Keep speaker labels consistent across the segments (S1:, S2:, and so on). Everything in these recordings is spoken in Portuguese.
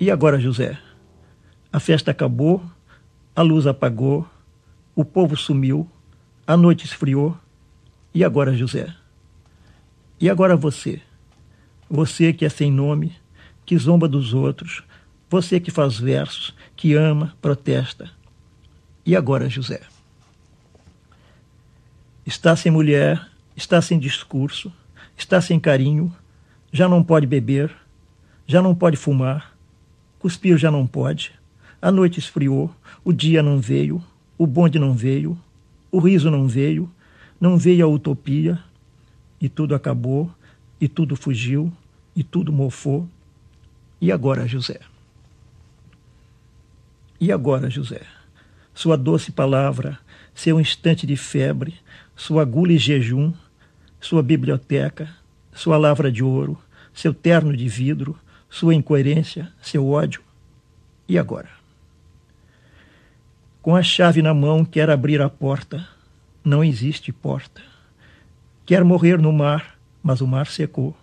S1: E agora, José? A festa acabou, a luz apagou, o povo sumiu, a noite esfriou. E agora, José? E agora você? Você que é sem nome, que zomba dos outros, você que faz versos, que ama, protesta. E agora, José? Está sem mulher, está sem discurso, está sem carinho, já não pode beber, já não pode fumar, Cuspir já não pode. A noite esfriou, o dia não veio, o bonde não veio, o riso não veio, não veio a utopia, e tudo acabou, e tudo fugiu, e tudo mofou. E agora, José? E agora, José? Sua doce palavra, seu instante de febre, sua agulha e jejum, sua biblioteca, sua lavra de ouro, seu terno de vidro, sua incoerência, seu ódio. E agora? Com a chave na mão, quer abrir a porta. Não existe porta. Quer morrer no mar, mas o mar secou.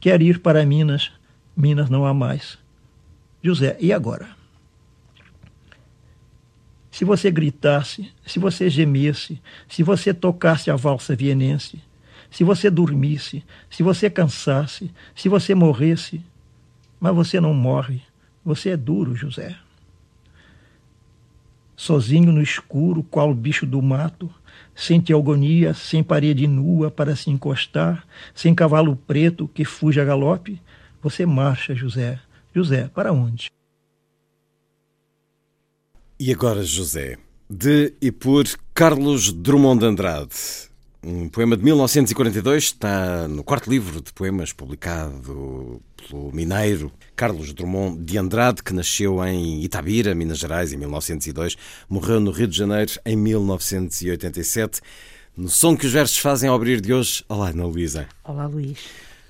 S1: Quer ir para Minas, Minas não há mais. José, e agora? Se você gritasse, se você gemesse, se você tocasse a valsa vienense, se você dormisse, se você cansasse, se você morresse, mas você não morre. Você é duro, José. Sozinho no escuro, qual bicho do mato, sem teogonia, sem parede nua para se encostar, sem cavalo preto que fuja a galope, você marcha, José. José, para onde?
S2: E agora, José, de e por Carlos Drummond de Andrade. Um poema de 1942 está no quarto livro de poemas publicado pelo mineiro Carlos Drummond de Andrade, que nasceu em Itabira, Minas Gerais, em 1902, morreu no Rio de Janeiro em 1987. No som que os versos fazem ao abrir de hoje, olá, Ana Luísa.
S3: Olá, Luís.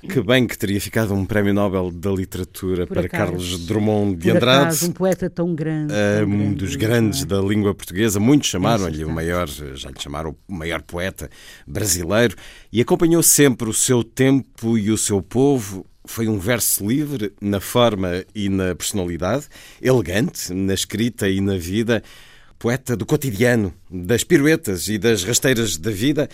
S2: Que bem que teria ficado um prémio Nobel da literatura
S3: Por
S2: para
S3: acaso.
S2: Carlos Drummond de
S3: Por
S2: Andrade.
S3: acaso, um poeta tão grande.
S2: É,
S3: tão
S2: um
S3: grande,
S2: dos
S3: não
S2: grandes
S3: é?
S2: da língua portuguesa, muitos chamaram-lhe o maior, já lhe chamaram o maior poeta brasileiro, e acompanhou sempre o seu tempo e o seu povo. Foi um verso livre na forma e na personalidade, elegante na escrita e na vida, poeta do cotidiano, das piruetas e das rasteiras da vida.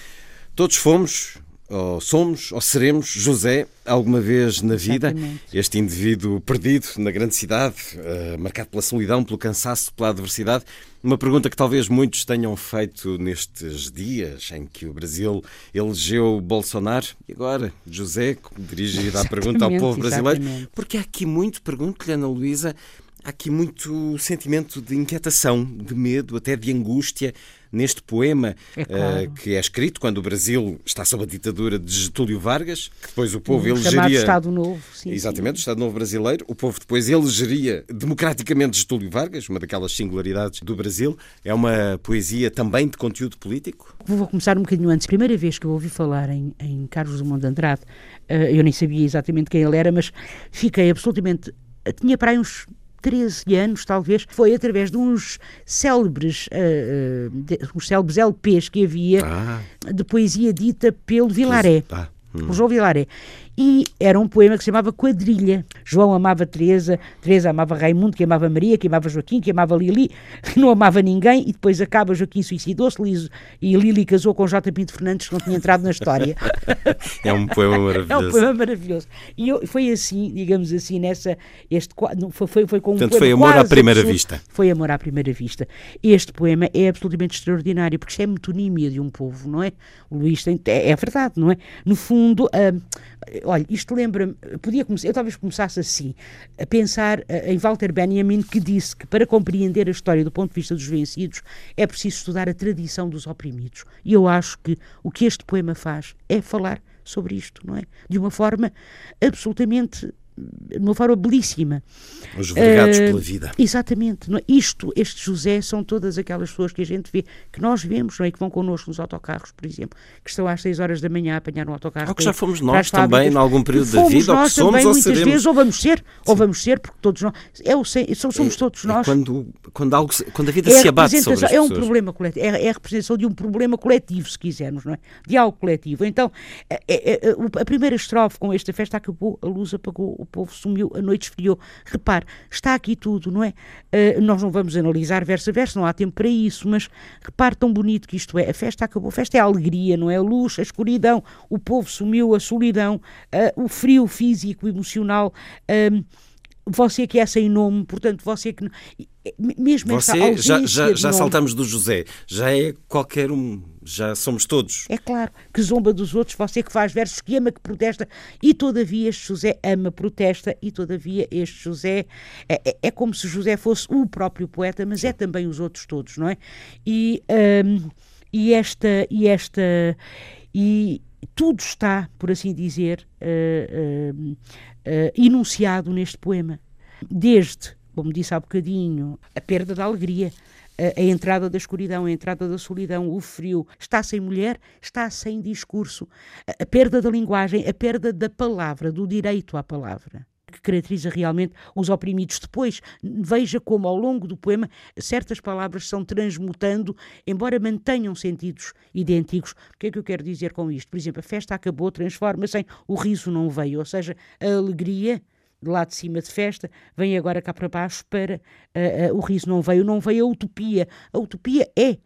S2: Todos fomos, ou somos, ou seremos José alguma vez na vida.
S3: Exatamente.
S2: Este indivíduo perdido na grande cidade, eh, marcado pela solidão, pelo cansaço, pela adversidade. Uma pergunta que talvez muitos tenham feito nestes dias em que o Brasil elegeu Bolsonaro. E agora, José, dirigida a pergunta ao povo brasileiro.
S3: exatamente.
S2: Porque há aqui muito, pergunto-lhe, Ana Luísa, há aqui muito sentimento de inquietação, de medo, até de angústia neste poema
S3: É claro.
S2: eh, que é escrito quando o Brasil está sob a ditadura de Getúlio Vargas, que depois o povo
S3: chamado
S2: elegeria.
S3: Estado Novo. Sim,
S2: Exatamente, o Estado Novo Brasileiro. O povo depois elegeria democraticamente Getúlio Vargas, uma daquelas singularidades do Brasil. É uma poesia também de conteúdo político?
S3: Sim. Vou começar um bocadinho antes. Primeira vez que eu ouvi falar em, em Carlos Drummond de Andrade, eh, eu nem sabia exatamente quem ele era, mas fiquei absolutamente. Tinha para aí uns 13 anos, talvez. Foi através de uns célebres, eh, de- uns célebres LPs que havia
S2: Ah,
S3: de poesia dita pelo Vilaré.
S2: Ah, hum.
S3: João Vilaré. E era um poema que se chamava Quadrilha. João amava Teresa, Teresa amava Raimundo, que amava Maria, que amava Joaquim, que amava Lili, que não amava ninguém, e depois acaba Joaquim suicidou-se e Lili casou com J. Pinto Fernandes, que não tinha entrado na história.
S2: É um poema
S3: É um
S2: maravilhoso.
S3: poema maravilhoso. E eu, foi assim, digamos assim, nessa. Este, foi, foi, foi com um
S2: Portanto, foi amor à primeira
S3: absurdo.
S2: vista.
S3: Foi amor à primeira vista. Este poema é absolutamente extraordinário, porque isto é metonímia de um povo, não é? O Luís tem. É, é verdade, não é? No fundo, ah, olha, isto lembra-me, podia começar, eu talvez começasse assim, a pensar em Walter Benjamin, que disse que para compreender a história do ponto de vista dos vencidos é preciso estudar a tradição dos oprimidos. E eu acho que o que este poema faz é falar sobre isto, não é? De uma forma absolutamente de uma forma belíssima.
S2: Os vergados uh,
S3: pela
S2: vida.
S3: Exatamente. É? Isto, este José, são todas aquelas pessoas que a gente vê, que nós vemos, não é? que vão connosco nos autocarros, por exemplo, que estão às 6 horas da manhã a apanhar um autocarro.
S2: Ou que já fomos nós também, em algum período da vida, ou que somos
S3: também,
S2: ou
S3: muitas
S2: seremos.
S3: vezes, ou vamos ser, Sim. ou vamos ser, porque todos nós, é o, somos todos nós.
S2: É quando, quando, algo, quando a vida é se abate sobre as
S3: É
S2: um
S3: pessoas. problema coletivo, é, é, a representação de um problema coletivo, se quisermos, não é? De algo coletivo. Então, é, é, a primeira estrofe com esta festa acabou, a luz apagou, o povo sumiu, a noite esfriou. Repare, está aqui tudo, não é? Uh, nós não vamos analisar verso a verso, não há tempo para isso, mas repare tão bonito que isto é. A festa acabou, a festa é a alegria, não é? A luz, a escuridão, o povo sumiu, a solidão, uh, o frio físico, emocional. Uh, você que é sem nome, portanto, você que. Mesmo
S2: você, já, já, já saltamos do José, já é qualquer um, já somos todos.
S3: É claro, que zomba dos outros, você que faz versos, que ama, que protesta, e todavia este José ama, protesta, e todavia este José. É, é, é como se José fosse o próprio poeta, mas é também os outros todos, não é? E, um, e esta. E esta e, tudo está, por assim dizer, uh, uh, enunciado neste poema. Desde, como disse há bocadinho, a perda da alegria, a, a entrada da escuridão, a entrada da solidão, o frio, está sem mulher, está sem discurso, a, a perda da linguagem, a perda da palavra, do direito à palavra caracteriza realmente os oprimidos. Depois, veja como ao longo do poema certas palavras são transmutando, embora mantenham sentidos idênticos. O que é que eu quero dizer com isto? Por exemplo, a festa acabou, transforma-se em o riso não veio, ou seja, a alegria de lá de cima de festa, vem agora cá para baixo para uh, uh, o riso não veio, não veio a utopia. A utopia é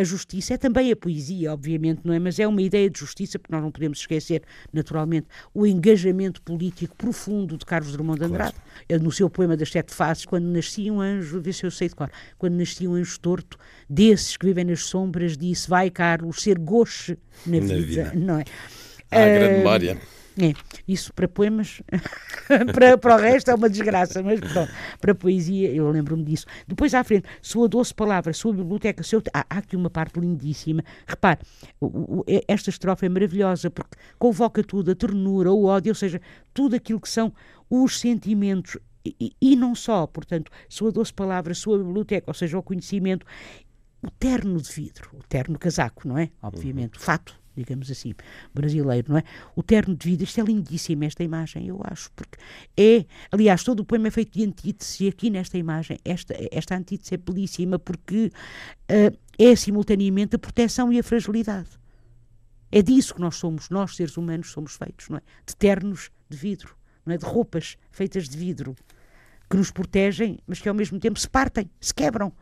S3: a justiça é também a poesia, obviamente, não é? Mas é uma ideia de justiça, porque nós não podemos esquecer, naturalmente, o engajamento político profundo de Carlos Drummond de Andrade. Claro. No seu poema das Sete Faces, quando nascia um anjo, vê se eu sei de cor, quando nascia um anjo torto, desses que vivem nas sombras, disse: Vai, Carlos, ser goche na, na vida, vida, não é?
S2: Ah, uh, grande memória.
S3: É, isso para poemas, para, para o resto é uma desgraça, mas pronto, para poesia eu lembro-me disso. Depois à frente, sua doce palavra, sua biblioteca, seu... Ah, há aqui uma parte lindíssima. Repare, o, o, esta estrofe é maravilhosa porque convoca tudo, a ternura, o ódio, ou seja, tudo aquilo que são os sentimentos e, e, não só, portanto, sua doce palavra, sua biblioteca, ou seja, o conhecimento, o terno de vidro, o terno casaco, não é? Obviamente, uhum. fato digamos assim, brasileiro, não é? O terno de vida, isto é lindíssimo, esta imagem, eu acho, porque é, aliás, todo o poema é feito de antítese, e aqui nesta imagem, esta, esta antítese é belíssima, porque uh, é simultaneamente a proteção e a fragilidade. É disso que nós somos, nós seres humanos somos feitos, não é? De ternos de vidro, não é? De roupas feitas de vidro, que nos protegem, mas que ao mesmo tempo se partem, se quebram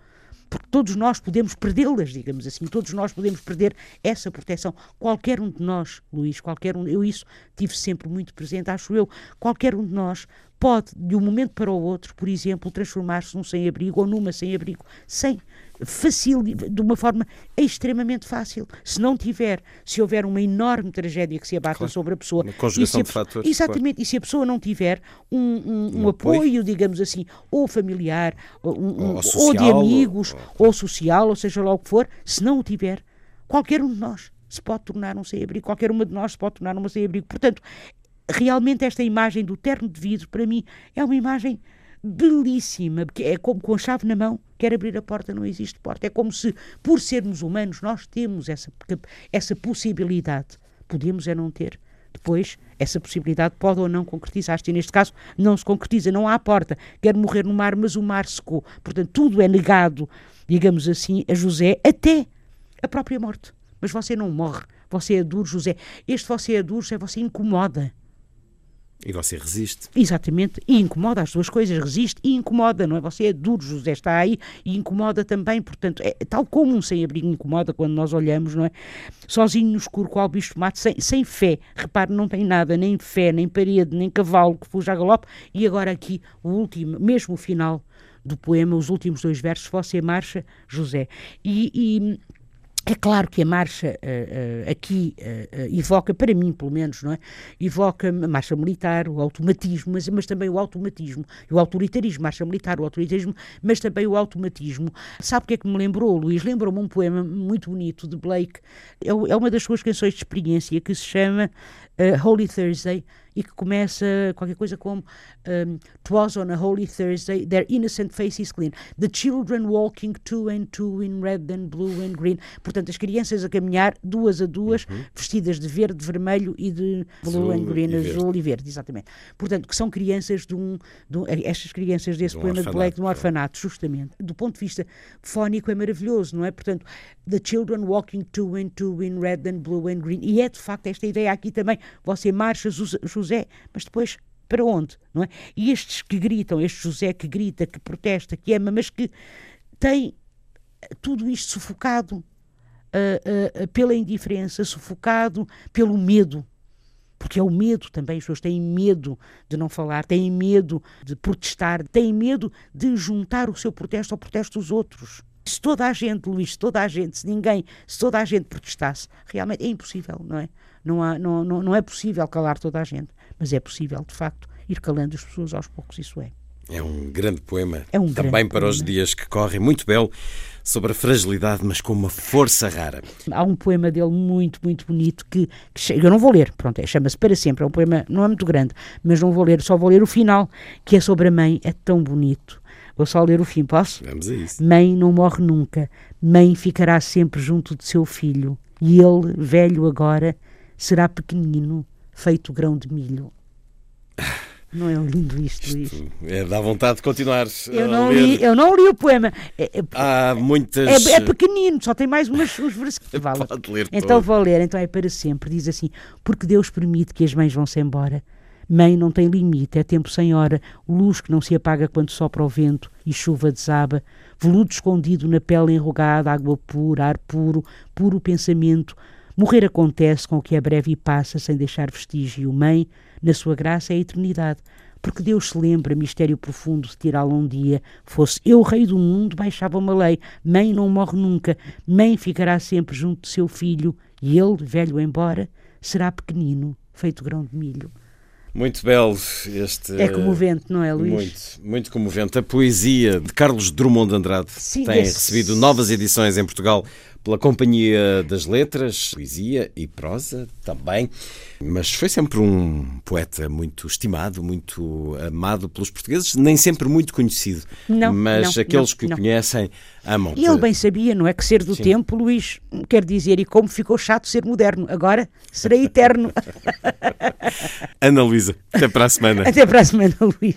S3: porque todos nós podemos perdê-las, digamos assim, todos nós podemos perder essa proteção. Qualquer um de nós, Luís, qualquer um, eu isso tive sempre muito presente, acho eu, qualquer um de nós pode, de um momento para o outro, por exemplo, transformar-se num sem-abrigo ou numa sem-abrigo, sem fácil, de uma forma extremamente fácil. Se não tiver, se houver uma enorme tragédia que se abata
S2: claro.
S3: sobre a pessoa.
S2: Uma conjugação
S3: a,
S2: de fatores.
S3: Exatamente, claro. e se a pessoa não tiver um, um, um apoio, apoio, digamos assim, ou familiar, um, ou, ou, social, ou, de amigos, ou, ou social, ou seja lá o que for, se não o tiver, qualquer um de nós se pode tornar um sem-abrigo, qualquer uma de nós se pode tornar uma sem-abrigo. Portanto, realmente esta imagem do terno de vidro, para mim, é uma imagem belíssima, porque é como com a chave na mão, quer abrir a porta, não existe porta. É como se, por sermos humanos, nós temos essa, essa possibilidade. Podemos é não ter. Depois, essa possibilidade pode ou não concretizar-se. E neste caso, não se concretiza, não há porta. Quer morrer no mar, mas o mar secou. Portanto, tudo é negado, digamos assim, a José, até a própria morte. Mas você não morre. Você é duro, José. Este você é duro, José, você incomoda.
S2: E você resiste.
S3: Exatamente, e incomoda as duas coisas, resiste e incomoda, não é? Você é duro, José está aí e incomoda também, portanto, é tal como um sem-abrigo incomoda quando nós olhamos, não é? Sozinho no escuro, qual bicho mato, sem, sem fé, repare, não tem nada, nem fé, nem parede, nem cavalo que fuja a galope, e agora aqui o último, mesmo o final do poema, os últimos dois versos, você marcha, José. E, e É claro que a marcha uh, uh, aqui uh, evoca, para mim pelo menos, não é? Evoca a marcha militar, o automatismo, mas, mas também o automatismo, o autoritarismo, marcha militar, o autoritarismo, mas também o automatismo. Sabe o que é que me lembrou, Luís? Lembrou-me um poema muito bonito de Blake, é, é uma das suas canções de experiência que se chama Holy Thursday e que começa qualquer coisa como um, Twas on a holy Thursday, their innocent faces clean, the children walking two and two in red and blue and green. Portanto, as crianças a caminhar duas a duas, uhum. vestidas de verde, vermelho e de blue azul and green, azul e verde, exatamente. Portanto, que são crianças de um, de um estas crianças desse de um poema de Black, de um orfanato, justamente. Do ponto de vista fónico é maravilhoso, não é? Portanto, the children walking two and two in red and blue and green. E é de facto esta ideia aqui também. Você marcha, José José, mas depois para onde? Não é? E estes que gritam, este José que grita, que protesta, que ama, mas que tem tudo isto sufocado uh, uh, pela indiferença, sufocado pelo medo. Porque é o medo também, as pessoas têm medo de não falar, têm medo de protestar, têm medo de juntar o seu protesto ao protesto dos outros. Se toda a gente, Luís, se toda a gente, se ninguém, se toda a gente protestasse, realmente é impossível, não é? Não, há, não, não, não é possível calar toda a gente, mas é possível, de facto, ir calando as pessoas aos poucos, isso é.
S2: É um grande poema, é um também grande para poema. os dias que correm, muito belo, sobre a fragilidade, mas com uma força rara.
S3: Há um poema dele muito, muito bonito que, que eu não vou ler, pronto, é, chama-se Para Sempre, é um poema, não é muito grande, mas não vou ler, só vou ler o final, que é sobre a mãe, é tão bonito. Vou só ler o fim, posso?
S2: Vamos a isso.
S3: Mãe não morre nunca, mãe ficará sempre junto de seu filho, e ele, velho agora, será pequenino, feito grão de milho. Não é lindo isto, isto Luís?
S2: É, dá vontade de continuar.
S3: Eu não, li, eu não li o poema. É,
S2: é, Há muitas.
S3: É, é, pequenino, só tem mais umas, uns versículos. Vale.
S2: Ler
S3: então todo. vou ler, então é para sempre. Diz assim: Porque Deus permite que as mães vão-se embora. Mãe não tem limite, é tempo sem hora, luz que não se apaga quando sopra o vento e chuva desaba, veludo escondido na pele enrugada, água pura, ar puro, puro pensamento, Morrer acontece com o que é breve e passa sem deixar vestígio. Mãe, na sua graça, é a eternidade. Porque Deus se lembra, mistério profundo, de tirá-lo um dia. Fosse eu rei do mundo, baixava uma lei. Mãe não morre nunca. Mãe ficará sempre junto de seu filho. E ele, velho embora, será pequenino, feito grão de milho.
S2: Muito belo este.
S3: É comovente, não é, Luís?
S2: Muito, muito comovente. A poesia de Carlos Drummond de Andrade Sim, tem esse... recebido novas edições em Portugal pela Companhia das Letras, poesia e prosa também. Mas foi sempre um poeta muito estimado, muito amado pelos portugueses, nem sempre muito conhecido.
S3: Não,
S2: mas
S3: não,
S2: aqueles
S3: não,
S2: que
S3: o
S2: conhecem amam.
S3: E ele bem sabia, não é? Que ser do Sim. tempo, Luís, quer dizer, e como ficou chato ser moderno. Agora serei eterno.
S2: Ana Luísa, até para a semana.
S3: Até para a semana, Luís.